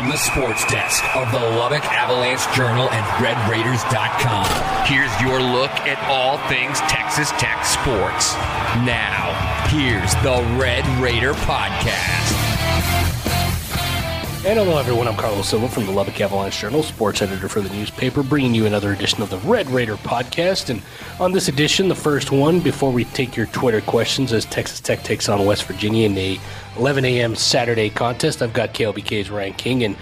From the sports desk of the Lubbock Avalanche Journal and RedRaiders.com, here's your look at all things Texas Tech sports. Now, here's the Red Raider Podcast. And hello, everyone. I'm Carlos Silva from the Lubbock Avalanche Journal, sports editor for the newspaper, bringing you another edition of the Red Raider podcast. And on this edition, the first one, before we take your Twitter questions, as Texas Tech takes on West Virginia in the 11 a.m. Saturday contest, I've got KLBK's Ryan King and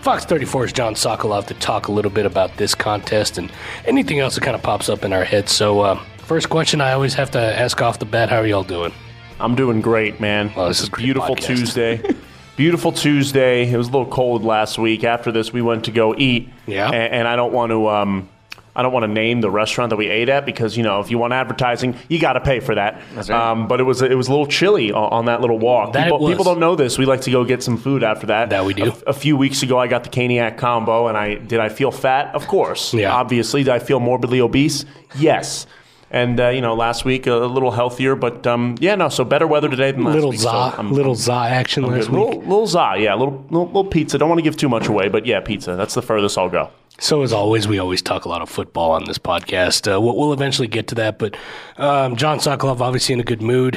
Fox 34's Jon Sokoloff to talk a little bit about this contest and anything else that kind of pops up in our heads. So, uh, first question I always have to ask off the bat: How are y'all doing? I'm doing great, man. Well, this this is is a beautiful podcast. Tuesday. beautiful Tuesday. It was a little cold last week. After this, we went to go eat. Yeah. And, and I don't want to. Um, I don't want to name the restaurant that we ate at because you know if you want advertising, you got to pay for that. That's right. Um, but it was it was a little chilly on, on that little walk. That people, people don't know this. We like to go get some food after that. That we do. A, a few weeks ago, I got the Caniac combo, and I did I feel fat? Of course. Yeah. Obviously, did I feel morbidly obese? Yes. And uh, you know, last week a little healthier, but um, yeah, no. So better weather today than last little week. za, so I'm- little I'm- za action I'm last good. week. Little, little za, yeah, little, little little pizza. Don't want to give too much away, but yeah, pizza. That's the furthest I'll go. So as always, we always talk a lot of football on this podcast. Uh, we'll, we'll eventually get to that, but um, Jon Sokoloff obviously in a good mood.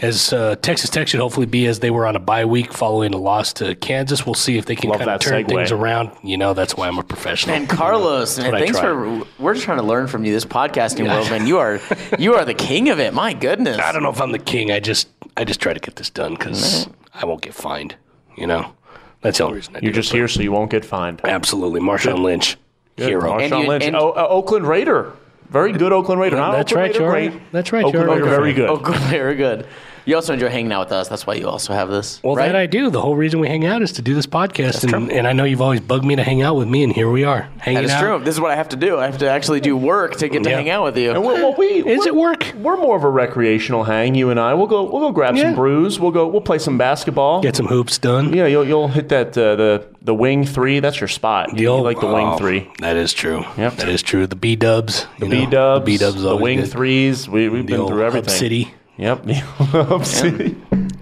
As uh, Texas Tech should hopefully be, as they were on a bye week following a loss to Kansas. We'll see if they can Love kind of turn segue. things around. You know, that's why I'm a professional. And Carlos, man, what I thanks for. We're just trying to learn from you this podcasting world, man. You are you are the king of it. My goodness. I don't know if I'm the king. I just I just try to get this done because I won't get fined. You know, that's the only reason I You're just it, here so you won't get fined. Absolutely, Marshawn Lynch, hero. Marshawn And you- Lynch, and- oh, uh, Oakland Raider, very good Oakland Raider. Not That's Oakland right, Raider, you are- great. that's right, you Oakland Raider, very good. Oh, good, very good. You also enjoy hanging out with us. That's why you also have this. Well, right? that I do. The whole reason we hang out is to do this podcast, and, and I know you've always bugged me to hang out with me, and here we are hanging That is out. true. This is what I have to do. I have to actually do work to get to Yeah. hang out with you. And we're, well, we, Is it work? We're more of a recreational hang. You and I. We'll go. We'll go grab Yeah. some brews. We'll go. We'll play some basketball. Get some hoops done. Yeah, you'll, you'll hit that uh, the the wing three. That's your spot. The you old- like the oh, wing three. That is true. Yep. That is true. The B dubs. The B dubs, The B dubs. the wing threes. We we've The been old through everything. Hub City. Yep. the Hub City.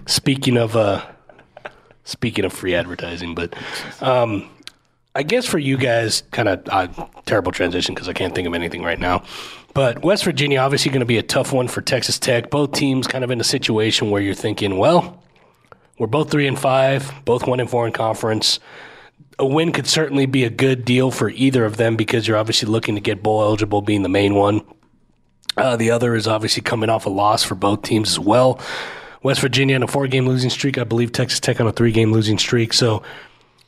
Speaking of uh, speaking of free advertising, but um, I guess for you guys, kind of uh, terrible transition because I can't think of anything right now. But West Virginia obviously going to be a tough one for Texas Tech. Both teams kind of in a situation where you're thinking, well, we're both three and five, both one and four in conference. A win could certainly be a good deal for either of them because you're obviously looking to get bowl eligible, being the main one. Uh, the other is obviously coming off a loss for both teams as well. West Virginia on a four game losing streak. I believe Texas Tech on a three game losing streak. So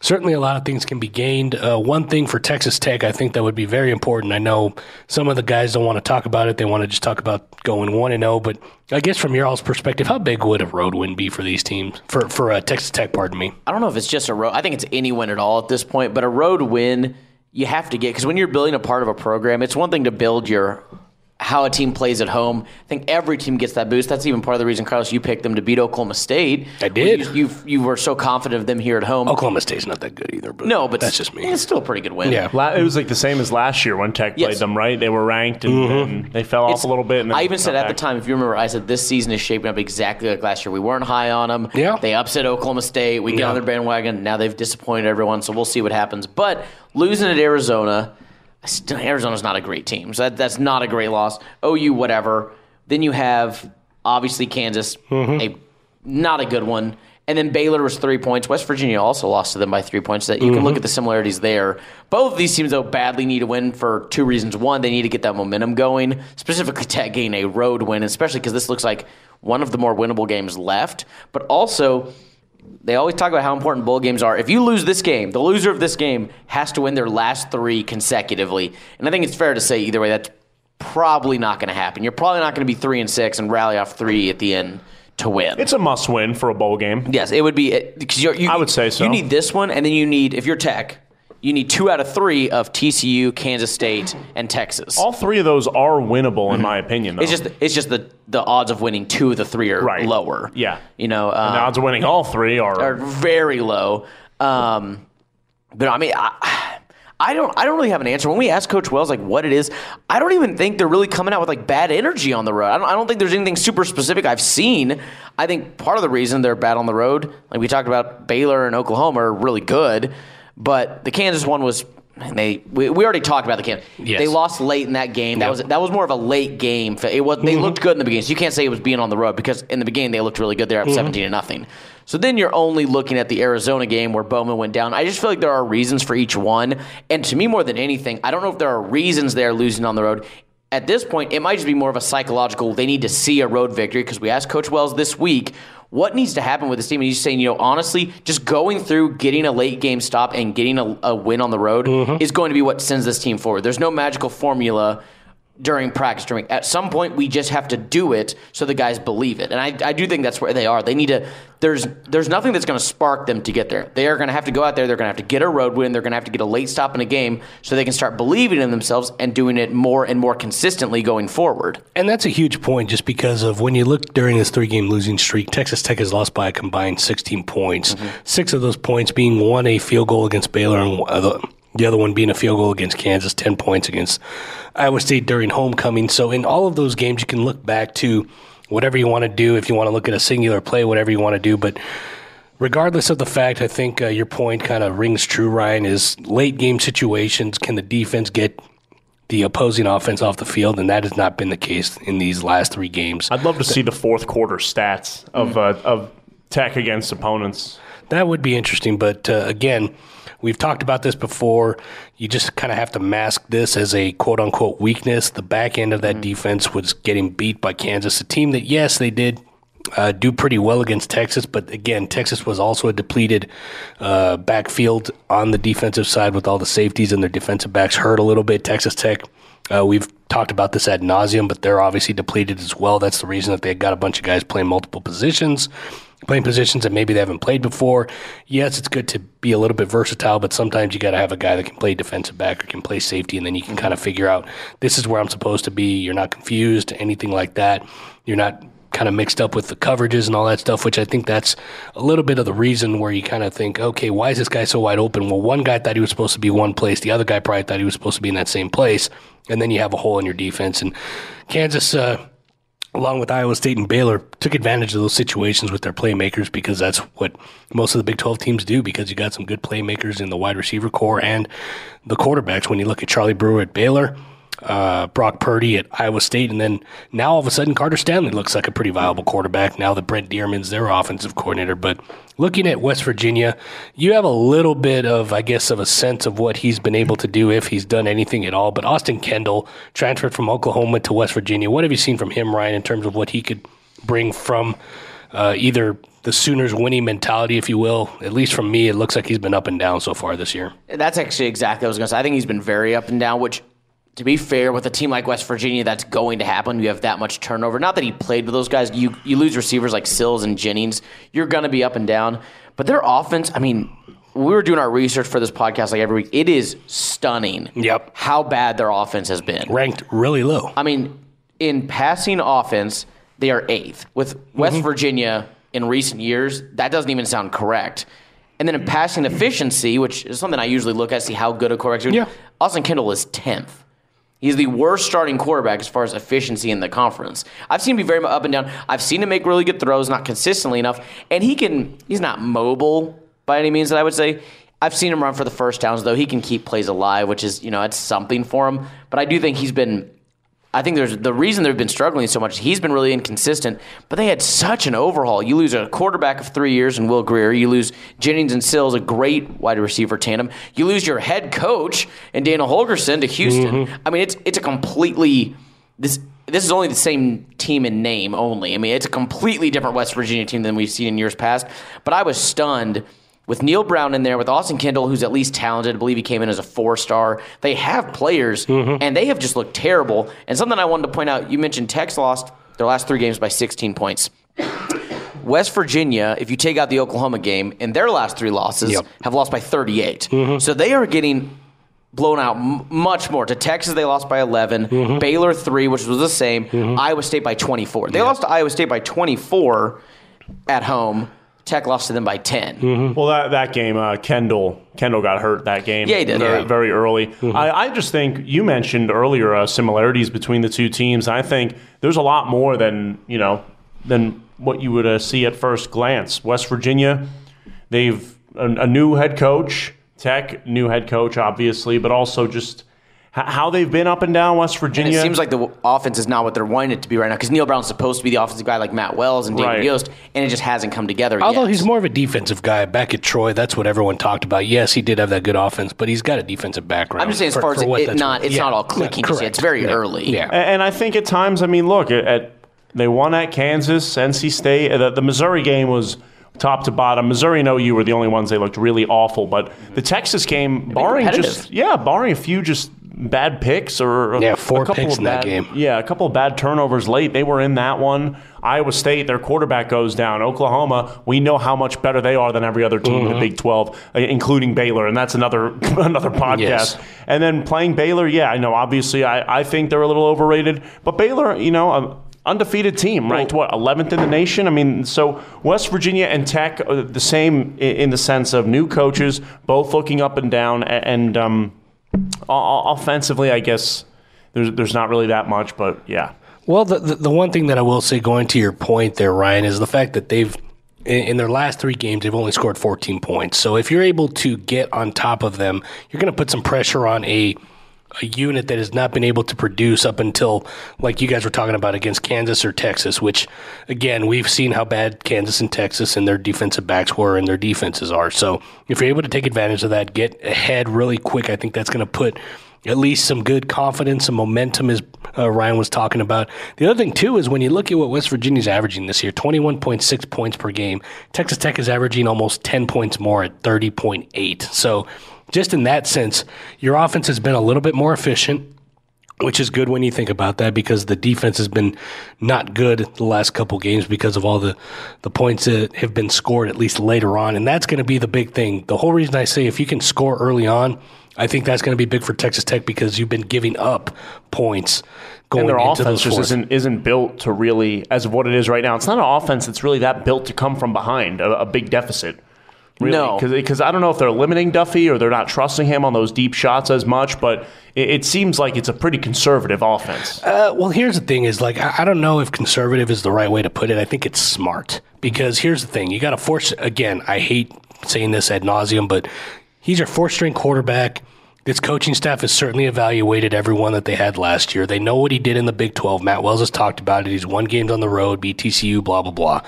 certainly a lot of things can be gained. Uh, one thing for Texas Tech, I think that would be very important. I know some of the guys don't want to talk about it. They want to just talk about going 1 and 0. But I guess from your all's perspective, how big would a road win be for these teams? For, for uh, Texas Tech, pardon me. I don't know if it's just a road. I think it's any win at all at this point, but a road win you have to get because when you're building a part of a program, it's one thing to build your how a team plays at home. I think every team gets that boost. That's even part of the reason, Carlos, you picked them to beat Oklahoma State. I did. You, you, you were so confident of them here at home. Oklahoma State's not that good either. But No, but that's just me. It's still a pretty good win. Yeah. La- It was like the same as last year when Tech played Yes. them, right? They were ranked and, mm-hmm. and they fell off It's- a little bit. And I even said got at the time, if you remember, I said this season is shaping up exactly like last year. We weren't high on them. Yeah. They upset Oklahoma State. We get Yeah. on their bandwagon. Now they've disappointed everyone, so we'll see what happens. But losing at Arizona, still, Arizona's not a great team. So that, that's not a great loss. OU, whatever. Then you have, obviously, Kansas, Mm-hmm. a not a good one. And then Baylor was three points. West Virginia also lost to them by three points. That you Mm-hmm. can look at the similarities there. Both of these teams, though, badly need a win for two reasons. One, they need to get that momentum going. Specifically, Tech gain a road win, especially because this looks like one of the more winnable games left. But also, they always talk about how important bowl games are. If you lose this game, the loser of this game has to win their last three consecutively. And I think it's fair to say either way that's probably not going to happen. You're probably not going to be three and six and rally off three at the end to win. It's a must win for a bowl game. yes, it would be because you I would say so. You need this one, and then you need if you're Tech, you need two out of three of TCU, Kansas State, and Texas. All three of those are winnable, in my opinion. Though. it's just it's just the the odds of winning two of the three are Right. lower. Yeah. you know, um, the odds of winning all three are. are very low. Um, but I mean, I, I don't, I don't really have an answer. When we ask Coach Wells like what it is, I don't even think they're really coming out with like bad energy on the road. I don't, I don't think there's anything super specific I've seen. I think part of the reason they're bad on the road, like we talked about, Baylor and Oklahoma are really good, but the Kansas one was. man, They we, we already talked about the Kansas. Yes. They lost late in that game. That was that was more of a late game. It was they mm-hmm. looked good in the beginning. So you can't say it was being on the road because in the beginning they looked really good. They're up mm-hmm. seventeen to nothing. So then you're only looking at the Arizona game where Bowman went down. I just feel like there are reasons for each one. And to me, more than anything, I don't know if there are reasons they're losing on the road. At this point, it might just be more of a psychological. They need to see a road victory because we asked Coach Wells this week what needs to happen with this team. And he's saying, you know, honestly, just going through, getting a late game stop, and getting a, a win on the road mm-hmm. is going to be what sends this team forward. There's no magical formula during practice. During at some point, we just have to do it so the guys believe it. And I, I do think that's where they are. They need to. There's there's nothing that's going to spark them to get there. They are going to have to go out there. They're going to have to get a road win. They're going to have to get a late stop in a game so they can start believing in themselves and doing it more and more consistently going forward. And that's a huge point just because of when you look during this three game losing streak, Texas Tech has lost by a combined 16 points. Six of those points being one a field goal against Baylor and uh, the- the other one being a field goal against Kansas, 10 points against Iowa State during homecoming. So in all of those games, you can look back to whatever you want to do. If you want to look at a singular play, whatever you want to do. But regardless of the fact, I think uh, your point kind of rings true, Ryan, is late game situations. Can the defense get the opposing offense off the field? And that has not been the case in these last three games. I'd love to see the fourth quarter stats of uh, of Tech against opponents. That would be interesting. But uh, again, we've talked about this before. You just kind of have to mask this as a quote unquote weakness. The back end of that defense was getting beat by Kansas, a team that, yes, they did. Uh, do pretty well against Texas, but again, Texas was also a depleted uh, backfield on the defensive side with all the safeties and their defensive backs hurt a little bit. Texas Tech, uh, we've talked about this ad nauseum, but they're obviously depleted as well. That's the reason that they got a bunch of guys playing multiple positions playing positions that maybe they haven't played before. Yes, it's good to be a little bit versatile, but sometimes you got to have a guy that can play defensive back or can play safety, and then you can kind of figure out this is where I'm supposed to be. You're not confused, anything like that. You're not kind of mixed up with the coverages and all that stuff, which I think that's a little bit of the reason where you kind of think, okay, why is this guy so wide open? Well, one guy thought he was supposed to be one place, the other guy probably thought he was supposed to be in that same place, and then you have a hole in your defense. And Kansas, uh, along with Iowa State and Baylor, took advantage of those situations with their playmakers because that's what most of the Big 12 teams do because you got some good playmakers in the wide receiver corps and the quarterbacks. When you look at Charlie Brewer at Baylor, uh, Brock Purdy at Iowa State, and then now all of a sudden Carter Stanley looks like a pretty viable quarterback now that Brent Dearmon's their offensive coordinator. But looking at West Virginia, you have a little bit of, I guess, of a sense of what he's been able to do if he's done anything at all. But Austin Kendall transferred from Oklahoma to West Virginia. What have you seen from him, Ryan, in terms of what he could bring from uh, either the Sooners' winning mentality, if you will? At least from me, it looks like he's been up and down so far this year. That's actually exactly what I was going to say. I think he's been very up and down, which, to be fair, with a team like West Virginia, that's going to happen. You have that much turnover. Not that he played with those guys. You you lose receivers like Sills and Jennings. You're going to be up and down. But their offense, I mean, we were doing our research for this podcast like every week. It is stunning. Yep. How bad their offense has been. Ranked really low. I mean, in passing offense, they are eighth. With West mm-hmm. Virginia in recent years, that doesn't even sound correct. And then in passing efficiency, which is something I usually look at, see how good a quarterback is. Yeah. Austin Kendall is tenth. He's the worst starting quarterback as far as efficiency in the conference. I've seen him be very up and down. I've seen him make really good throws, not consistently enough, and he can. He's not mobile by any means that I would say. I've seen him run for the first downs though. He can keep plays alive, which is you know it's something for him. But I do think he's been. I think there's the reason they've been struggling so much. He's been really inconsistent, but they had such an overhaul. You lose a quarterback of three years in Will Grier. You lose Jennings and Sills, a great wide receiver tandem. You lose your head coach and Daniel Holgorsen to Houston. Mm-hmm. I mean, it's it's a completely this. This is only the same team in name only. I mean, it's a completely different West Virginia team than we've seen in years past. But I was stunned with Neal Brown in there, with Austin Kendall, who's at least talented. I believe he came in as a four star. They have players, mm-hmm. and they have just looked terrible. And something I wanted to point out you mentioned Tech's lost their last three games by 16 points. West Virginia, if you take out the Oklahoma game, in their last three losses, Yep. have lost by 38. Mm-hmm. So they are getting blown out m- much more. To Texas, they lost by 11. Mm-hmm. Baylor, three, which was the same. Iowa State by 24. They lost to Iowa State by 24 at home. Tech lost to them by 10. Well, that, that game, uh, Kendall Kendall got hurt that game. Yeah, he did. Very, Yeah. very early. I, I just think you mentioned earlier uh, similarities between the two teams. I think there's a lot more than you know than what you would uh, see at first glance. West Virginia, they've a, a new head coach. Tech, new head coach, obviously, but also just h- how they've been up and down West And Virginia. it seems like the offense is not what they're wanting it to be right now because Neal Brown's supposed to be the offensive guy like Matt Wells and David Right. Yost, and it just hasn't come together Although yet. he's more of a defensive guy back at Troy, that's what everyone talked about. Yes, he did have that good offense, but he's got a defensive background. I'm just saying, as for- far as for what it, not, it's Yeah. not all Yeah, clicking. just yet. correct. it's very Yeah. early. Yeah. And I think at times, I mean, look, at, at they won at Kansas, NC State. Uh, the, the Missouri game was top to bottom. Missouri and OU were the only ones they looked really awful, but the Texas game, barring just yeah, barring a few just bad picks or Yeah, four a couple picks of in that bad- game. Yeah, a couple of bad turnovers late. They were in that one. Iowa State, their quarterback goes down. Oklahoma, we know how much better they are than every other team Mm-hmm. in the Big 12, uh, including Baylor, and that's another another podcast. Yes. And then playing Baylor, yeah, I know. Obviously, I, I think they're a little overrated, but Baylor, you know, an undefeated team, ranked what 11th in the nation. I mean, so West Virginia and Tech, uh, the same in the sense of new coaches, both looking up and down, and um, offensively, I guess there's there's not really that much, but yeah. Well, the, the the one thing that I will say, going to your point there, Ryan, is the fact that they've in, in their last three games they've only scored 14 points. So if you're able to get on top of them, you're going to put some pressure on a a unit that has not been able to produce up until like you guys were talking about against Kansas or Texas, which again we've seen how bad Kansas and Texas and their defensive backs were and their defenses are. So if you're able to take advantage of that, get ahead really quick, I think that's going to put at least some good confidence and momentum, as uh, Ryan was talking about. The other thing, too, is when you look at what West Virginia's averaging this year 21.6 points per game. Texas Tech is averaging almost 10 points more at 30.8. So, just in that sense, your offense has been a little bit more efficient. Which is good when you think about that because the defense has been not good the last couple games because of all the, the points that have been scored at least later on. And that's going to be the big thing. The whole reason I say if you can score early on, I think that's going to be big for Texas Tech because you've been giving up points going And their into offense just isn't isn't built to really, as of what it is right now. It's not an offense that's really that built to come from behind a, a big deficit. Really. No. because I don't know if they're limiting Duffey or they're not trusting him on those deep shots as much, but it, it seems like it's a pretty conservative offense. Uh, well, here's the thing: is like I, I don't know if conservative is the right way to put it. I think it's smart because here's the thing: you got to force. Again, I hate saying this ad nauseum, but he's your fourth string quarterback. This coaching staff has certainly evaluated everyone that they had last year. They know what he did in the Big 12. Matt Wells has talked about it. He's won games on the road, BTCU, blah, blah, blah.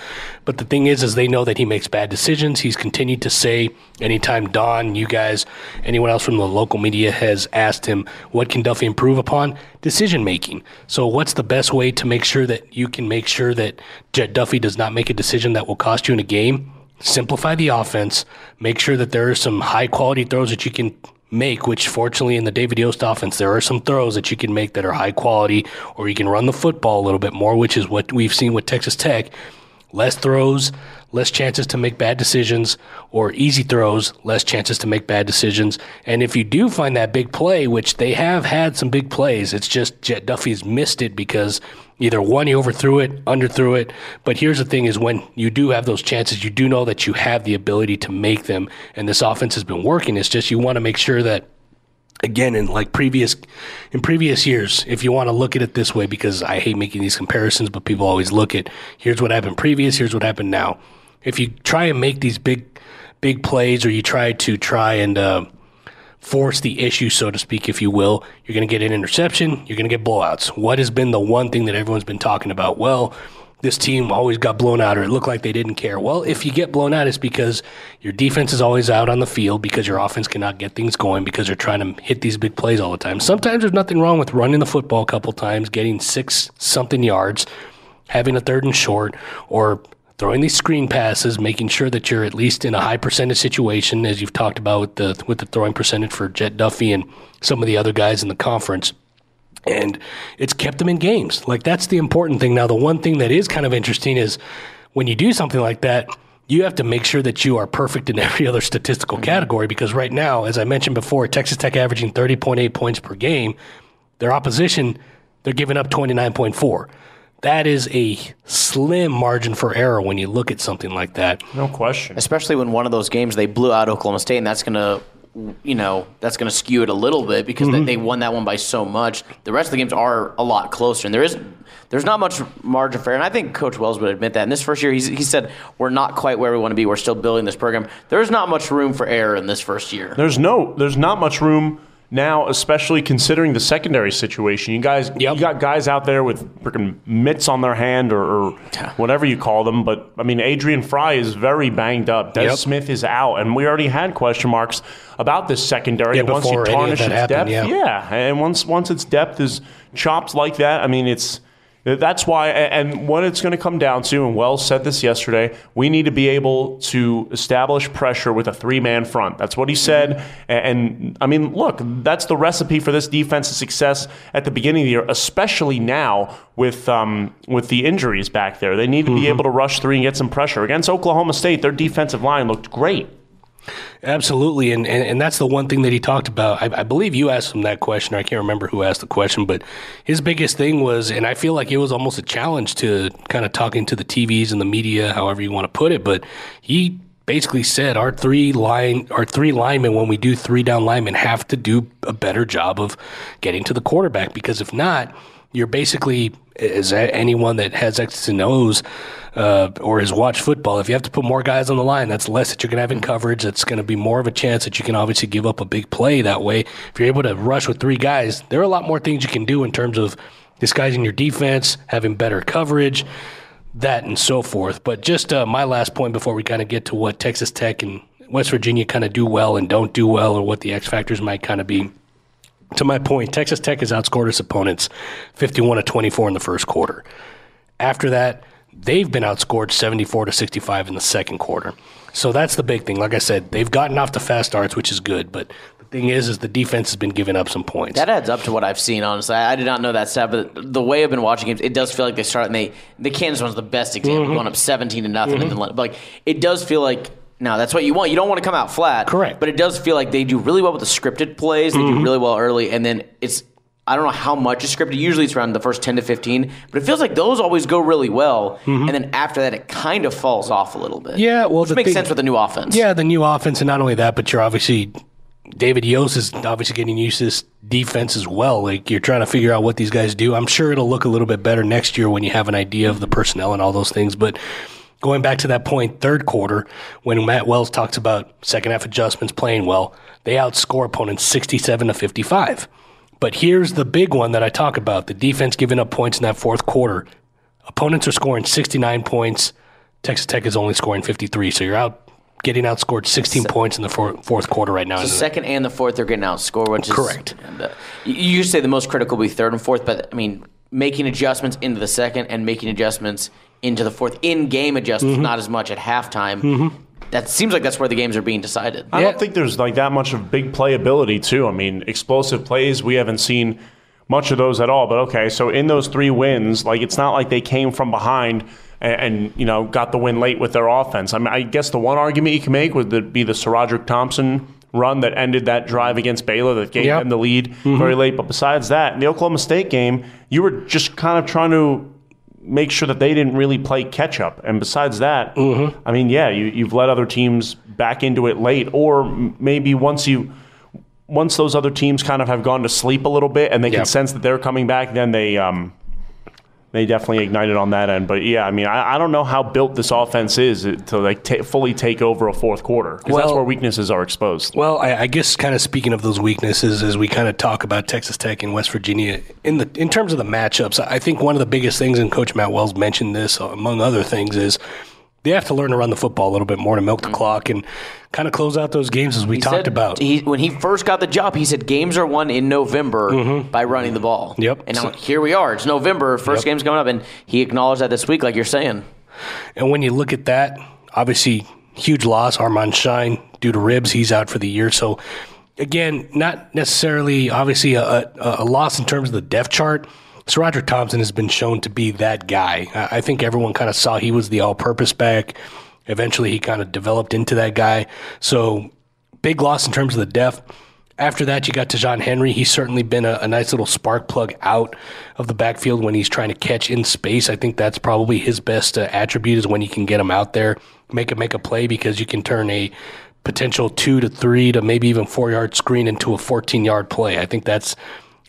But the thing is, is they know that he makes bad decisions. He's continued to say anytime Don, you guys, anyone else from the local media has asked him, what can Duffey improve upon? Decision making. So what's the best way to make sure that you can make sure that Jett Duffey does not make a decision that will cost you in a game? Simplify the offense. Make sure that there are some high quality throws that you can make, which fortunately in the David Yost offense, there are some throws that you can make that are high quality, or you can run the football a little bit more, which is what we've seen with Texas Tech. Less throws, less chances to make bad decisions, or easy throws, less chances to make bad decisions. And if you do find that big play, which they have had some big plays, it's just Jett Duffey's missed it because either one, he overthrew it, underthrew it. But here's the thing is when you do have those chances, you do know that you have the ability to make them. And this offense has been working. It's just you want to make sure that again in like previous in previous years if you want to look at it this way because i hate making these comparisons but people always look at here's what happened previous here's what happened now if you try and make these big big plays or you try to try and uh, force the issue so to speak if you will you're going to get an interception you're going to get blowouts what has been the one thing that everyone's been talking about well this team always got blown out or it looked like they didn't care. Well, if you get blown out, it's because your defense is always out on the field because your offense cannot get things going because they're trying to hit these big plays all the time. Sometimes there's nothing wrong with running the football a couple times, getting six something yards, having a third and short, or throwing these screen passes, making sure that you're at least in a high percentage situation, as you've talked about with the with the throwing percentage for Jett Duffey and some of the other guys in the conference and it's kept them in games. Like that's the important thing. Now, the one thing that is kind of interesting is when you do something like that, you have to make sure that you are perfect in every other statistical mm-hmm. category because right now, as I mentioned before, Texas Tech averaging 30.8 points per game, their opposition, they're giving up 29.4. That is a slim margin for error when you look at something like that. No question. especially when one of those games they blew out Oklahoma State, and that's going to, you know, that's going to skew it a little bit because Mm-hmm. they, they won that one by so much. The rest of the games are a lot closer, and there is. There's not much margin for error, and I think Coach Wells would admit that. In this first year, he's, he said we're not quite where we want to be. We're still building this program. There's not much room for error in this first year. There's no, there's not much room now, especially considering the secondary situation. You guys, Yep. you got guys out there with freaking mitts on their hand or, or whatever you call them. But I mean, Adrian Frye is very banged up. Des Yep. Smith is out, and we already had question marks about this secondary. Yeah, once you before any of tarnish its happened, depth, yeah. and once once its depth is chopped like that, I mean, it's. That's why, and what it's going to come down to, and Wells said this yesterday, we need to be able to establish pressure with a three man front. That's what he said. And, I mean, look, that's the recipe for this defense's success at the beginning of the year, especially now with um, with the injuries back there. They need to be able to rush three and get some pressure. Against Oklahoma State, their defensive line looked great. Absolutely, and, and and that's the one thing that he talked about. I, I believe you asked him that question. Or I can't remember who asked the question, but his biggest thing was, and I feel like it was almost a challenge to kind of talking to the TVs and the media, however you want to put it. But he basically said our three line, our three linemen, when we do three down linemen, have to do a better job of getting to the quarterback because if not, you're basically a- anyone that has X's and O's uh, or has watched football. If you have to put more guys on the line, that's less that you're going to have in coverage. That's going to be more of a chance that you can obviously give up a big play that way. If you're able to rush with three guys, there are a lot more things you can do in terms of disguising your defense, having better coverage, that and so forth. But just uh, my last point before we kind of get to what Texas Tech and West Virginia kind of do well and don't do well, or what the X factors might kind of be to my point, Texas Tech has outscored its opponents 51 to 24 in the first quarter. After that, they've been outscored 74 to 65 in the second quarter. So that's the big thing. Like I said, they've gotten off to fast starts, which is good. But the thing is, is the defense has been giving up some points. That adds up to what I've seen. Honestly, I, I did not know that stat, but the way I've been watching games, it does feel like they start and they the Kansas one's the best example, Mm-hmm. going up seventeen to nothing, and then like it does feel like. Now that's what you want. You don't want to come out flat, Correct. But it does feel like they do really well with the scripted plays. They Mm-hmm. do really well early, and then it's I don't know how much is scripted. Usually it's around the first ten to fifteen, but it feels like those always go really well, and then after that it kind of falls off a little bit. Mm-hmm. Yeah, well, which the makes thing- sense with the new offense. Yeah, the new offense, and not only that, but you're obviously David Yost is obviously getting used to this defense as well. Like you're trying to figure out what these guys do. I'm sure it'll look a little bit better next year when you have an idea of the personnel and all those things. But going back to that point, third quarter, when Matt Wells talks about second half adjustments playing well, they outscore opponents 67 to 55. But here's the big one that I talk about: the defense giving up points in that fourth quarter. Opponents are scoring 69 points. Texas Tech is only scoring 53. So you're out getting outscored 16 points in the four, fourth quarter right now. The second and the fourth are getting outscored, which is Correct. Uh, you say the most critical will be third and fourth, but I mean, making adjustments into the second and making adjustments into the fourth, in-game adjustments, Mm-hmm. not as much at halftime. That seems like that's where the games are being decided. I Yeah. don't think there's like that much of big playability too. I mean, explosive plays we haven't seen much of those at all. But okay, so in those three wins, like it's not like they came from behind and, and you know got the win late with their offense. I mean, I guess the one argument you can make would the- be the SaRodorick Thompson run that ended that drive against Baylor that gave Yep. them the lead very late. But besides that, in the Oklahoma State game, you were just kind of trying to make sure that they didn't really play catch up. And besides that, I mean, yeah, you, you've let other teams back into it late, or m- maybe once you once those other teams kind of have gone to sleep a little bit and they Yeah. can sense that they're coming back, then they um, they definitely ignited on that end. But yeah, I mean, I, I don't know how built this offense is to like ta fully take over a fourth quarter because that's where weaknesses are exposed. Well, I, I guess kind of speaking of those weaknesses, as we kind of talk about Texas Tech and West Virginia in the in terms of the matchups, I think one of the biggest things, and Coach Matt Wells mentioned this among other things, is they have to learn to run the football a little bit more to milk the clock and kind of close out those games as we He talked said- about. He, when he first got the job, he said games are won in November by running the ball. Mm-hmm. Yep. And now So- here we are. It's November. First Yep. game's coming up, and he acknowledged that this week, like you're saying. And when you look at that, obviously huge loss. Armand Shyne due to ribs, he's out for the year. So again, not necessarily obviously a, a, a loss in terms of the depth chart, SaRodorick Thompson has been shown to be that guy. I think everyone kind of saw he was the all-purpose back. Eventually, he kind of developed into that guy. So big loss in terms of the depth. After that, you got Ta'Zhawn Henry. He's certainly been a, a nice little spark plug out of the backfield when he's trying to catch in space. I think that's probably his best uh, attribute is when you can get him out there, make make a play because you can turn a potential two to three to maybe even four yard screen into a 14 yard play. I think that's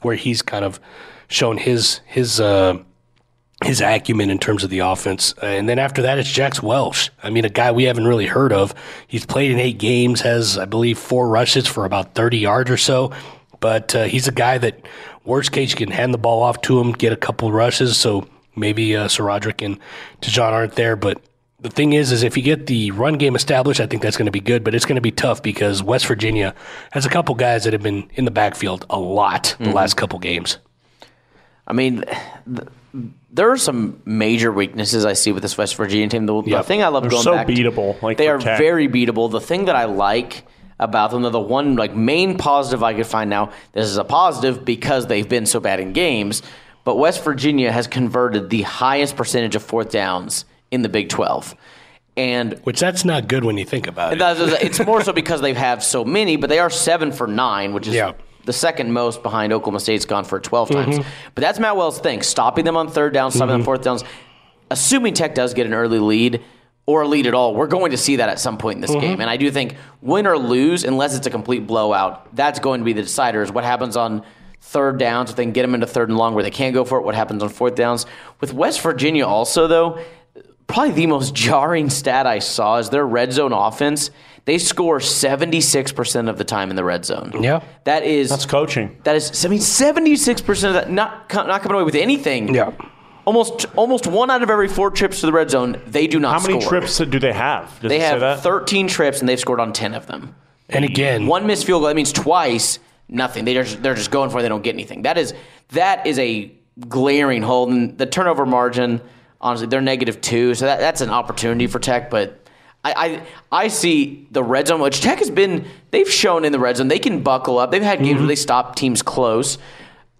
where he's kind of shown his his uh, his acumen in terms of the offense. And then after that, it's Jax Welsh. I mean, a guy we haven't really heard of. He's played in eight games, has, I believe, four rushes for about 30 yards or so. But uh, he's a guy that, worst case, you can hand the ball off to him, get a couple rushes. So maybe uh, SaRodorick and Ta'Zhawn aren't there. But the thing is, is if you get the run game established, I think that's going to be good. But it's going to be tough because West Virginia has a couple guys that have been in the backfield a lot the last couple games. I mean, th- there are some major weaknesses I see with this West Virginia team. The, the thing I love They're going so back to- beatable, like they are Tech. very beatable. The thing that I like about them, the one like main positive I could find now. This is a positive because they've been so bad in games. But West Virginia has converted the highest percentage of fourth downs in the Big Twelve, and Which that's not good when you think about it. it's more so because they have so many, but they are seven for nine, which is Yeah. The second most behind Oklahoma State's gone for 12 times. Mm-hmm. But that's Matt Wells' thing, stopping them on third down, stopping them on fourth downs. Assuming Tech does get an early lead or a lead at all, we're going to see that at some point in this mm-hmm. game. And I do think win or lose, unless it's a complete blowout, that's going to be the decider is what happens on third downs, if they can get them into third and long where they can't go for it, what happens on fourth downs. With West Virginia also, though, probably the most jarring stat I saw is their red zone offense. They score 76% of the time in the red zone. Yeah. That is That's coaching. that is I mean 76% of that not not coming away with anything. Yeah. Almost almost one out of every four trips to the red zone, they do not How many score. trips do they have? Does They it say have that? 13 trips and they've scored on 10 of them. And again, One missed field goal, that means twice, nothing. They just, they're just going for it, they don't get anything. That is that is a glaring hole. And the turnover margin, honestly, they're negative two. So that, that's an opportunity for Tech, but I, I I see the red zone, which Tech has been, they've shown in the red zone, they can buckle up. They've had games where they stop teams close.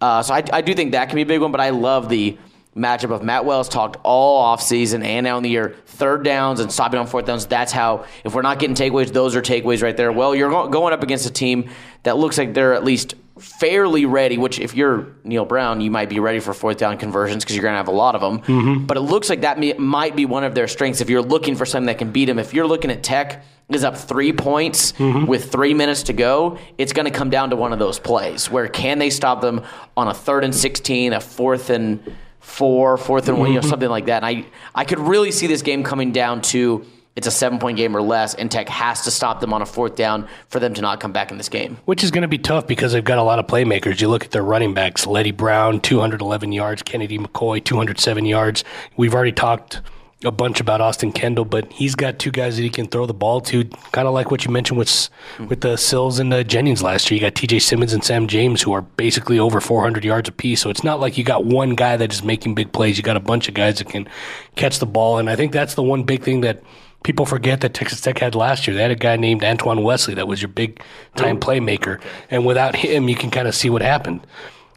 Uh, so I, I do think that can be a big one, but I love the matchup of Matt Wells talked all offseason and now in the year, third downs and stopping on fourth downs. That's how, if we're not getting takeaways, those are takeaways right there. Well, you're going up against a team that looks like they're at least fairly ready, which if you're Neal Brown, you might be ready for fourth down conversions because you're going to have a lot of them. Mm-hmm. But it looks like that may, might be one of their strengths if you're looking for something that can beat them. If you're looking at Tech is up three points mm-hmm. with three minutes to go, it's going to come down to one of those plays where can they stop them on a third and 16, a fourth and four, fourth and one, you know, mm-hmm. something like that. And I, I could really see this game coming down to it's a seven point game or less, and Tech has to stop them on a fourth down for them to not come back in this game. which is going to be tough because they've got a lot of playmakers. You look at their running backs: Leddie Brown, 211 yards; Kennedy McCoy, 207 yards. We've already talked a bunch about Austin Kendall, but he's got two guys that he can throw the ball to, kind of like what you mentioned with with the Sills and the Jennings last year. You got T.J. Simmons and Sam James, who are basically over 400 yards apiece. So it's not like you got one guy that is making big plays. You got a bunch of guys that can catch the ball, and I think that's the one big thing that people forget that Texas Tech had last year. They had a guy named Antoine Wesley that was your big time mm. playmaker, and without him, you can kind of see what happened.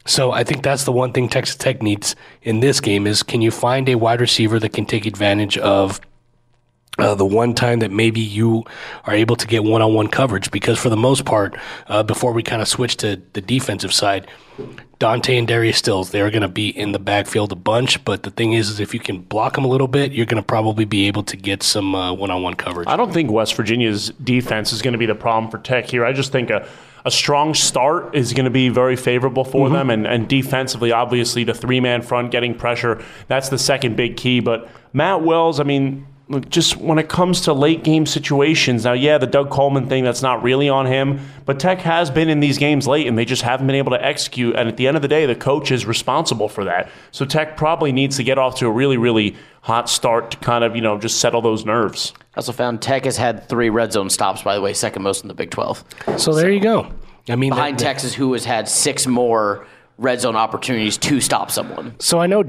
So I think that's the one thing Texas Tech needs in this game is can you find a wide receiver that can take advantage of uh, the one time that maybe you are able to get one-on-one coverage because for the most part uh, before we kind of switch to the defensive side dante and darius stills they're going to be in the backfield a bunch but the thing is, is if you can block them a little bit you're going to probably be able to get some uh, one-on-one coverage I don't think West Virginia's defense is going to be the problem for Tech here. I just think a, a strong start is going to be very favorable for them. And, and defensively, obviously, the three man front getting pressure, that's the second big key. But Matt Wells, I mean, look, just when it comes to late game situations, now, yeah, the Doug Coleman thing, that's not really on him. But Tech has been in these games late, and they just haven't been able to execute. And at the end of the day, the coach is responsible for that. So Tech probably needs to get off to a really, really hot start to kind of, you know, just settle those nerves. I also found Tech has had three red zone stops, by the way, second most in the Big 12. so there you go i mean Behind that- Texas, who has had six more red zone opportunities to stop someone. So I know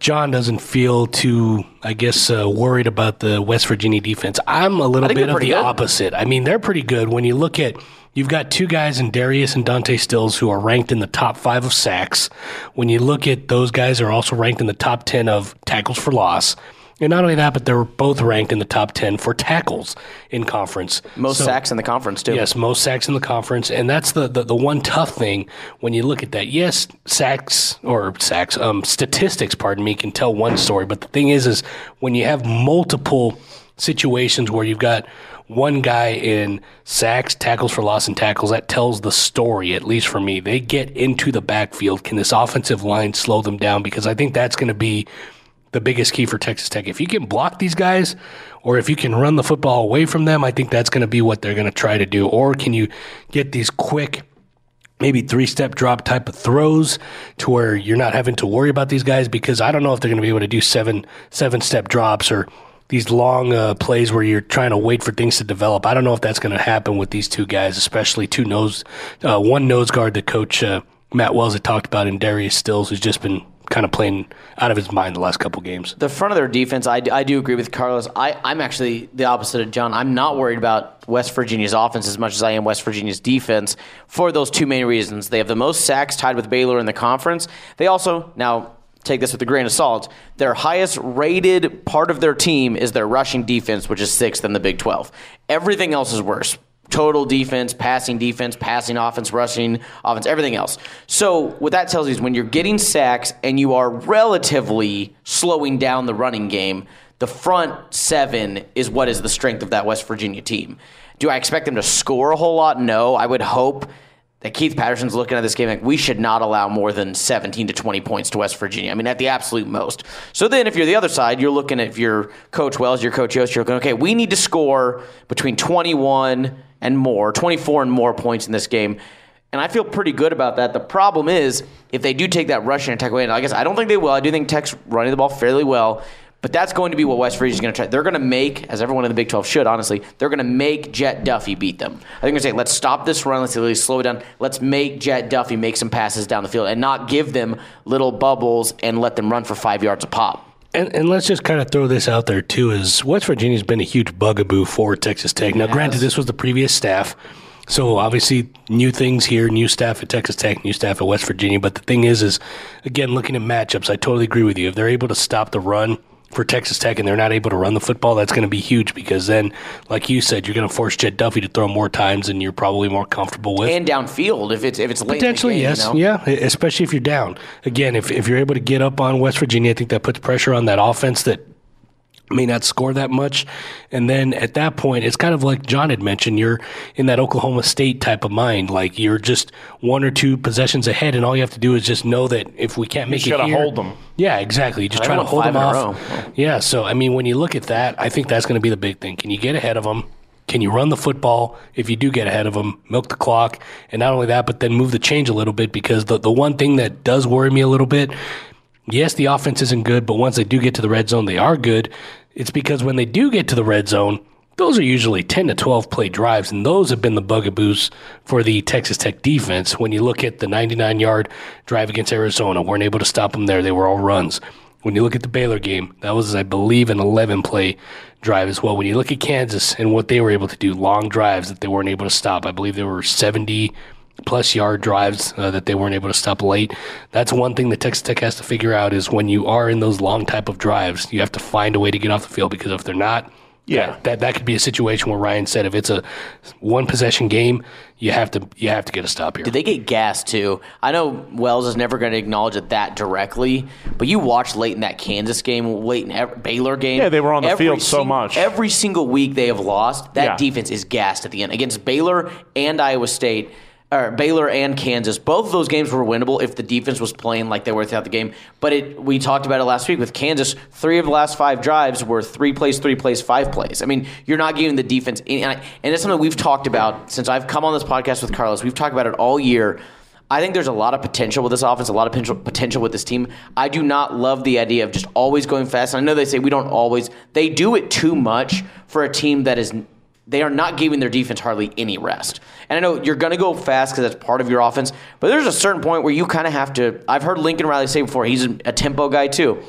Jon doesn't feel too, I guess, uh, worried about the West Virginia defense. I'm a little bit of the good. opposite. I mean, they're pretty good when you look at. You've got two guys in Darius and Dante Stills who are ranked in the top five of sacks. When you look at those guys, are also ranked in the top ten of tackles for loss. And not only that, but they're both ranked in the top ten for tackles in conference. Most So- sacks in the conference too. Yes, most sacks in the conference, and that's the, the the one tough thing when you look at that. Yes, sacks or sacks, um, statistics, pardon me, can tell one story, but the thing is, is when you have multiple situations where you've got one guy in sacks, tackles for loss, and tackles, that tells the story. At least for me, they get into the backfield. Can this offensive line slow them down? Because I think that's going to be the biggest key for Texas Tech. If you can block these guys, or if you can run the football away from them, I think that's going to be what they're going to try to do. Or can you get these quick, maybe three step drop type of throws to where you're not having to worry about these guys? Because I don't know if they're going to be able to do seven seven step drops or these long uh, plays where you're trying to wait for things to develop. I don't know if that's going to happen with these two guys, especially two nose, uh, one nose guard that Coach uh, Matt Wells had talked about, and Darius Stills, who's just been kind of playing out of his mind the last couple games. the front of their defense, I, I do agree with Carlos. I, I'm actually the opposite of Jon. I'm not worried about West Virginia's offense as much as I am West Virginia's defense for those two main reasons. They have the most sacks tied with Baylor in the conference. They also, now take this with a grain of salt, their highest rated part of their team is their rushing defense, which is sixth in the Big 12. Everything else is worse total defense, passing defense, passing offense, rushing offense, everything else. So what that tells you is when you're getting sacks and you are relatively slowing down the running game, the front seven is what is the strength of that West Virginia team. Do I expect them to score a whole lot? No. I would hope Keith Patterson's looking at this game like we should not allow more than 17 to 20 points to West Virginia. I mean, at the absolute most. So then, if you're the other side, you're looking at if you're Coach Wells, your Coach Yost, you're looking, okay, we need to score between 21 and more, 24 and more points in this game. And I feel pretty good about that. The problem is, if they do take that rushing attack away, and I guess I don't think they will. I do think Tech's running the ball fairly well. But that's going to be what West Virginia's going to try. They're going to make, as everyone in the Big 12 should, honestly, they're going to make Jett Duffey beat them. I think they're going to say, let's stop this run. Let's at least slow it down. Let's make Jett Duffey make some passes down the field and not give them little bubbles and let them run for five yards a pop. And, and let's just kind of throw this out there too: is West Virginia's been a huge bugaboo for Texas Tech. Now, granted, this was the previous staff, so obviously new things here, new staff at Texas Tech, new staff at West Virginia. But the thing is, is again looking at matchups, I totally agree with you. If they're able to stop the run for Texas Tech and they're not able to run the football, that's going to be huge because then, like you said, you're going to force Jett Duffey to throw more times than you're probably more comfortable with. And downfield if it's if it's late Potentially, in the game, yes. you know? Yeah, especially if you're down. Again, if, if you're able to get up on West Virginia, I think that puts pressure on that offense that may not score that much. And then at that point, it's kind of like Jon had mentioned, you're in that Oklahoma State type of mind. Like you're just one or two possessions ahead, and all you have to do is just know that if we can't make just it gotta here, hold them. Yeah, exactly. You just They try to hold them off. row. Yeah, so I mean, when you look at that, I think that's going to be the big thing. Can you get ahead of them? Can you run the football if you do get ahead of them, milk the clock, and not only that, but then move the change a little bit? Because the the one thing that does worry me a little bit, yes, the offense isn't good, but once they do get to the red zone, they are good. It's because when they do get to the red zone, those are usually 10 to 12 play drives, and those have been the bugaboos for the Texas Tech defense. When you look at the 99 yard drive against Arizona, weren't able to stop them there. They were all runs. When you look at the Baylor game, that was, I believe, an 11 play drive as well. When you look at Kansas and what they were able to do, long drives that they weren't able to stop, I believe they were 70 plus yard drives uh, that they weren't able to stop late. That's one thing that Texas Tech has to figure out is when you are in those long type of drives, you have to find a way to get off the field because if they're not, Yeah. that, that that could be a situation where Ryan said if it's a one possession game, you have to you have to get a stop here. Did they get gassed too? I know Wells is never going to acknowledge it that directly, but you watched late in that Kansas game, late in ev- Baylor game. Yeah, they were on the every field so sing- much. Every single week they have lost. That Yeah. defense is gassed at the end against Baylor and Iowa State. Or Baylor and Kansas, both of those games were winnable if the defense was playing like they were throughout the game. But it, we talked about it last week with Kansas. Three of the last five drives were three plays, three plays, five plays. I mean, you're not giving the defense, any, and, I, and it's something we've talked about since I've come on this podcast with Carlos. We've talked about it all year. I think there's a lot of potential with this offense, a lot of potential, potential with this team. I do not love the idea of just always going fast. And I know they say we don't always, they do it too much for a team that is they are not giving their defense hardly any rest. And I know you're going to go fast because that's part of your offense, but there's a certain point where you kind of have to. I've heard Lincoln Riley say before, he's a tempo guy too.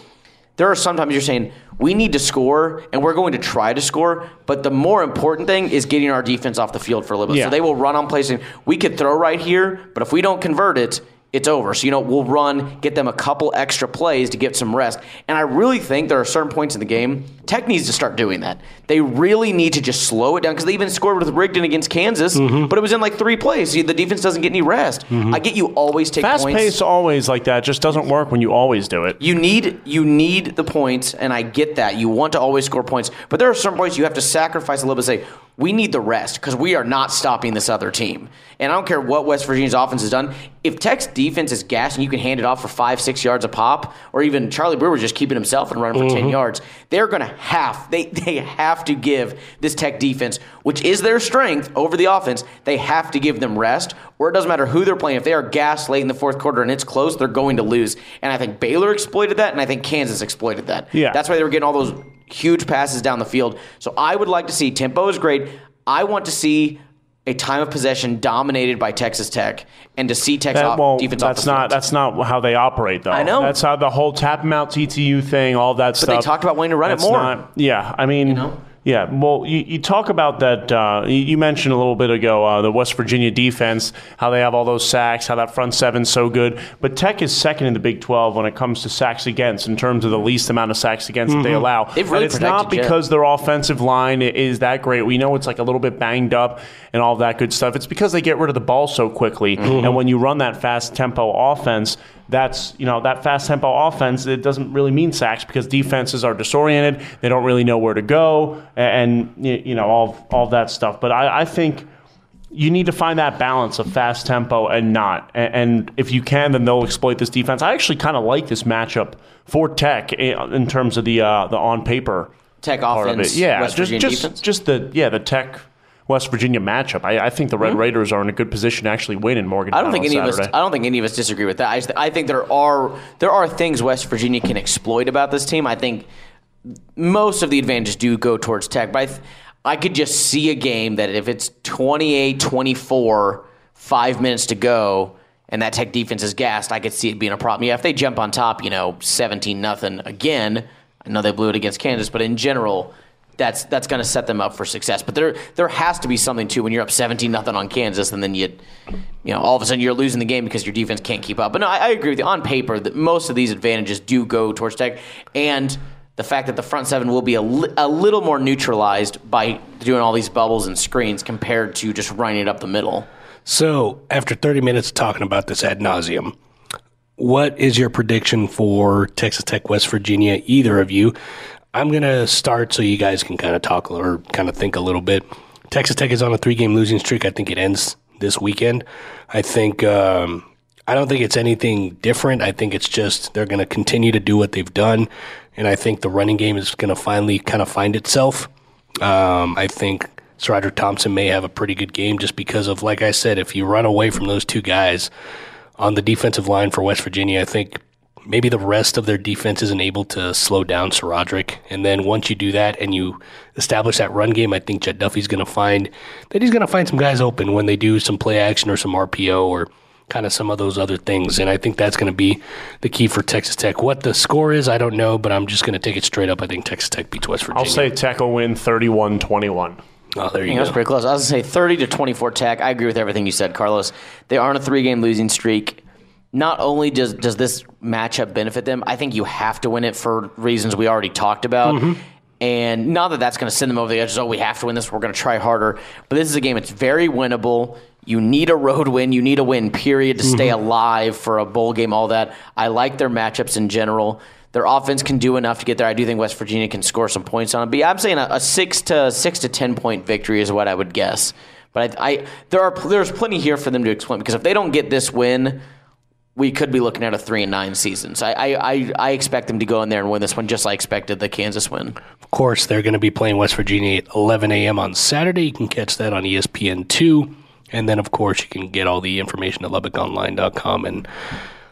There are sometimes you're saying, we need to score, and we're going to try to score, but the more important thing is getting our defense off the field for a little bit. Yeah. So they will run on plays, and we could throw right here, but if we don't convert it, it's over. So, you know, we'll run, get them a couple extra plays to get some rest. And I really think there are certain points in the game, Tech needs to start doing that. They really need to just slow it down because they even scored with Rigdon against Kansas, Mm-hmm. but it was in like three plays. The defense doesn't get any rest. I get you always take Fast points. pace always like that just doesn't work when you always do it. You need you need the points, and I get that. You want to always score points, but there are certain points you have to sacrifice a little bit. Say we need the rest because we are not stopping this other team. And I don't care what West Virginia's offense has done. If Tech's defense is gas and you can hand it off for five, six yards a pop, or even Charlie Brewer just keeping himself and running for ten mm-hmm. yards, they're going to have they they have to give this Tech defense, which is their strength over the offense, they have to give them rest, or it doesn't matter who they're playing. If they are gas late in the fourth quarter and it's close, they're going to lose. And I think Baylor exploited that, and I think Kansas exploited that. Yeah. That's why they were getting all those huge passes down the field. So I would like to see tempo is great. I want to see a time of possession dominated by Texas Tech, and to see Texas That, off, well, defense that's not that's not how they operate though. I know. That's how the whole tap 'em out TTU thing, all that But stuff. But they talked about wanting to run it more. not- yeah, I mean, You know? Yeah. Well, you, you talk about that. Uh, you, mentioned a little bit ago uh, the West Virginia defense, how they have all those sacks, how that front seven's so good. But Tech is second in the Big 12 when it comes to sacks against, in terms of the least amount of sacks against that they allow. Mm-hmm. They've really and it's not Jett. because their offensive line is that great. We know it's like a little bit banged up and all that good stuff. It's because they get rid of the ball so quickly. Mm-hmm. And when you run that fast tempo offense, that's you know that fast tempo offense. It doesn't really mean sacks because defenses are disoriented. They don't really know where to go, and, you know all all that stuff. But I, I think you need to find that balance of fast tempo and not. And, and if you can, then they'll exploit this defense. I actually kind of like this matchup for Tech in, in terms of the uh, the on paper Tech of offense, it. Yeah, West just Virginia just defense. just the yeah the Tech West Virginia matchup. I, I think the Red Raiders are in a good position to actually win in Morgantown. Mm-hmm. I don't think any of us. I don't think any of us disagree with that. I, just, I think there are there are things West Virginia can exploit about this team. I think most of the advantages do go towards Tech, but I, th- I could just see a game that if it's 28-24, five minutes to go, and that Tech defense is gassed, I could see it being a problem. Yeah, if they jump on top, you know, seventeen nothing again. I know they blew it against Kansas, but in general, that's that's going to set them up for success. But there there has to be something too when you're up seventeen nothing on Kansas, and then you you know all of a sudden you're losing the game because your defense can't keep up. But no, I, I agree with you. On paper, that most of these advantages do go towards Tech, and the fact that the front seven will be a, li- a little more neutralized by doing all these bubbles and screens compared to just running it up the middle. So, after 30 minutes talking about this ad nauseum, what is your prediction for Texas Tech, West Virginia? Either of you. I'm going to start so you guys can kind of talk or kind of think a little bit. Texas Tech is on a three game losing streak. I think it ends this weekend. I think. Um, I don't think it's anything different. I think it's just they're going to continue to do what they've done, and I think the running game is going to finally kind of find itself. Um, I think SaRodorick Thompson may have a pretty good game just because of, like I said, if you run away from those two guys on the defensive line for West Virginia, I think maybe the rest of their defense isn't able to slow down SaRodorick. And then once you do that and you establish that run game, I think Jett Duffey's going to find that he's going to find some guys open when they do some play action or some RPO or kind of some of those other things. And I think that's going to be the key for Texas Tech. What the score is, I don't know, but I'm just going to take it straight up. I think Texas Tech beats West Virginia. I'll say Tech will win 31-21. oh, there you go. that's pretty close. I was gonna say thirty to twenty-four Tech. I agree with everything you said, Carlos. They are on a three-game losing streak. Not only does does this matchup benefit them, I think you have to win it for reasons we already talked about. Mm-hmm. And not that that's going to send them over the edge. Oh, we have to win this. We're going to try harder. But this is a game. It's very winnable. You need a road win. You need a win. Period to stay mm-hmm. alive for a bowl game. All that. I like their matchups in general. Their offense can do enough to get there. I do think West Virginia can score some points on it. But yeah, I'm saying a, a six to six to ten point victory is what I would guess. But I, I there are there's plenty here for them to explain because if they don't get this win, we could be looking at a three and nine season. So I, I, I, expect them to go in there and win this one, just like I expected the Kansas win. Of course, they're going to be playing West Virginia at 11 a.m. on Saturday. You can catch that on E ESPN2. And then, of course, you can get all the information at LubbockOnline.com and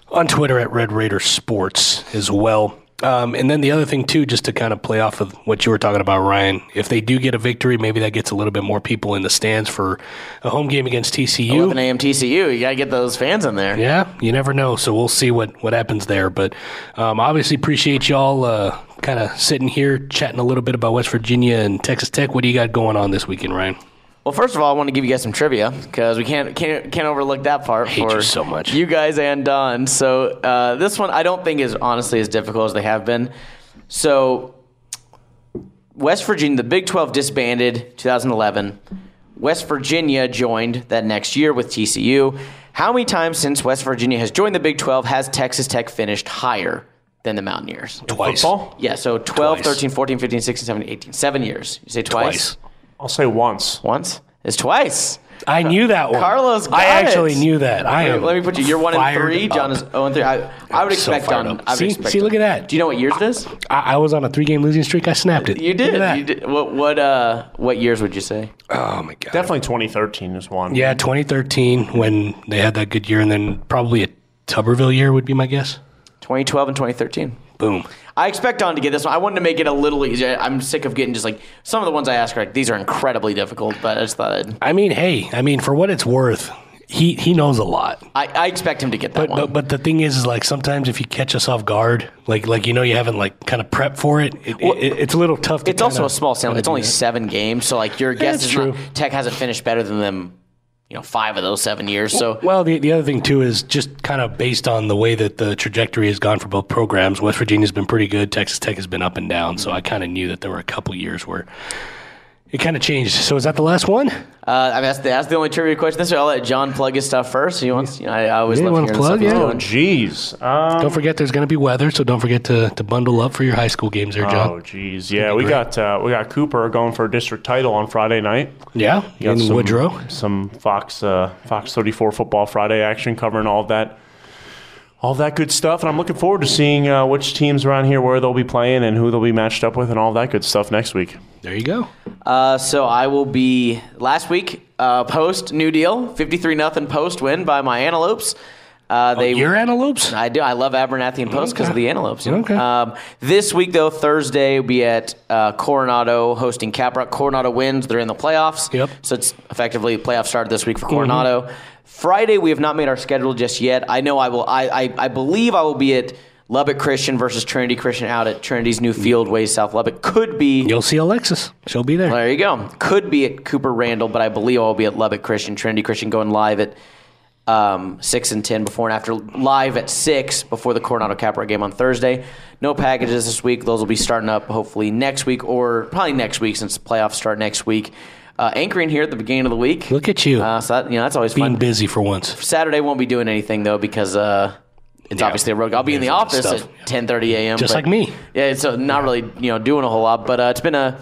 on Twitter at Red Raider Sports as well. Um, and then the other thing too, just to kind of play off of what you were talking about, Ryan. If they do get a victory, maybe that gets a little bit more people in the stands for a home game against TCU. 11 a.m. TCU. You got to get those fans in there. Yeah, you never know. So we'll see what, what happens there. But um, obviously, appreciate y'all uh, kind of sitting here chatting a little bit about West Virginia and Texas Tech. What do you got going on this weekend, Ryan? Well, first of all, I want to give you guys some trivia because we can't can't can't overlook that part hate for you so much. you guys and Don. So uh, this one I don't think is honestly as difficult as they have been. So West Virginia, the Big 12 disbanded 2011. West Virginia joined that next year with TCU. How many times since West Virginia has joined the Big 12 has Texas Tech finished higher than the Mountaineers? Twice. Football? Yeah, so 12, Twice. 13, 14, 15, 16, 17, 18. Seven years. You say twice? Twice. I'll say once. Once? It's twice. I knew that one. Carlos got I actually it. knew that. I Let am. me- Let me put you. You're one and fired three. Jon up. is zero and three. I, I would so expect fired Don. I would See- expect see, look at that. Do you know what years this? I, I was on a three game losing streak. I snapped it. You Look at did. that. You did. What? What? Uh, what years would you say? Oh my god. Definitely 2013 is one. Yeah, 2013 when they had that good year, and then probably a Tuberville year would be my guess. 2012 and 2013. Boom. I expect Don to get this one. I wanted to make it a little easier. I'm sick of getting just like some of the ones I ask. Are like these are incredibly difficult, but I just thought I'd, I mean, hey, I mean, for what it's worth, he he knows a lot. I, I expect him to get that But, one. but but the thing is, is like sometimes if you catch us off guard, like like you know you haven't like kind of prepped for it, it, it it's a little tough. to it's also a small sample. It's only that. seven games, so like your guess it's is true. not. Tech hasn't finished better than them. You know, five of those seven years. So Well, the, the other thing too is just kind of based on the way that the trajectory has gone for both programs. West Virginia's been pretty good. Texas Tech has been up and down. So I kind of knew that there were a couple years where it kind of changed. So is that the last one? Uh, I mean, that's the, that's the only trivia question. This way, I'll let Jon plug his stuff first. He wants, you know, I, I always Yeah, you love wanna hearing the plug? stuff he's Yeah. Oh, doing. jeez. Um, Don't forget, there's going to be weather, so don't forget to, to bundle up for your high school games there, Jon. oh, jeez. Yeah, we got uh, we got Cooper going for a district title on Friday night. yeah, We got in some, Woodrow. Some Fox uh, Fox 34 Football Friday action covering all of that. All that good stuff, and I'm looking forward to seeing uh, which teams around here where they'll be playing and who they'll be matched up with, and all that good stuff next week. There you go. Uh, so I will be last week uh, post New Deal, fifty-three nothing post win by my Antelopes. Uh, they Your antelopes? I do. I love Abernathy and Post because of the Antelopes. You know? Okay. Um, this week, though, Thursday, we'll be at uh, Coronado hosting Caprock. Coronado wins. They're in the playoffs. Yep. So it's effectively playoff started this week for Coronado. Friday, we have not made our schedule just yet. I know I will. I, I, I believe I will be at Lubbock Christian versus Trinity Christian out at Trinity's new field, Way South Lubbock. Could be. You'll see Alexis. She'll be there. There you go. Could be at Cooper Randall, but I believe I'll be at Lubbock Christian, Trinity Christian, going live at um, six and ten before and after. Live at six before the Coronado Caprock game on Thursday. No packages this week. Those will be starting up hopefully next week or probably next week since the playoffs start next week. Uh, anchoring here at the beginning of the week. Look at you. Uh, so that, you know that's always being fun. busy for once. Saturday won't be doing anything though because uh, it's Yeah. obviously a road. I'll be in the office at ten thirty a.m. Just but- like me. Yeah, it's uh, not really you know doing a whole lot, but uh, it's been a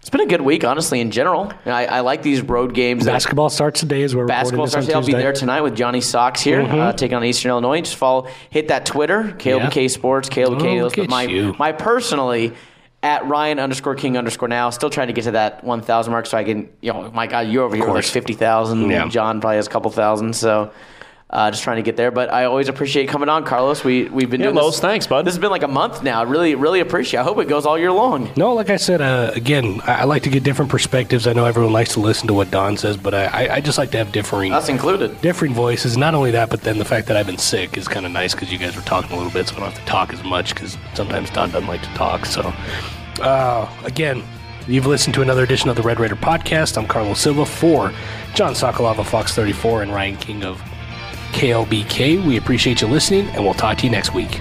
it's been a good week honestly in general. I, I like these road games. that- Basketball starts today as we're Basketball starts. on I'll be there tonight with Johnny Sox here, uh, taking on Eastern Illinois. Just follow, hit that Twitter, KLBK Yeah. Sports, KLBK. Oh, those, look at but my you. my personally at Ryan underscore King underscore now. Still trying to get to that one thousand mark so I can. You know, my God, you're over here with like fifty thousand. Yeah. Jon probably has a couple thousand. So. Uh, just trying to get there, but I always appreciate coming on, Carlos. We we've been Yeah, doing Los, this. thanks, bud. This has been like a month now. Really, really appreciate. I hope it goes all year long. No, like I said, uh, again, I, I like to get different perspectives. I know everyone likes to listen to what Don says, but I, I, I just like to have differing Us included. differing voices. Not only that, but then the fact that I've been sick is kind of nice because you guys were talking a little bit, so I don't have to talk as much because sometimes Don doesn't like to talk. So, uh, again, you've listened to another edition of the Red Raider podcast. I'm Carlos Silva for Jon Sokoloff of Fox 34 and Ryan King of KLBK. We appreciate you listening, and we'll talk to you next week.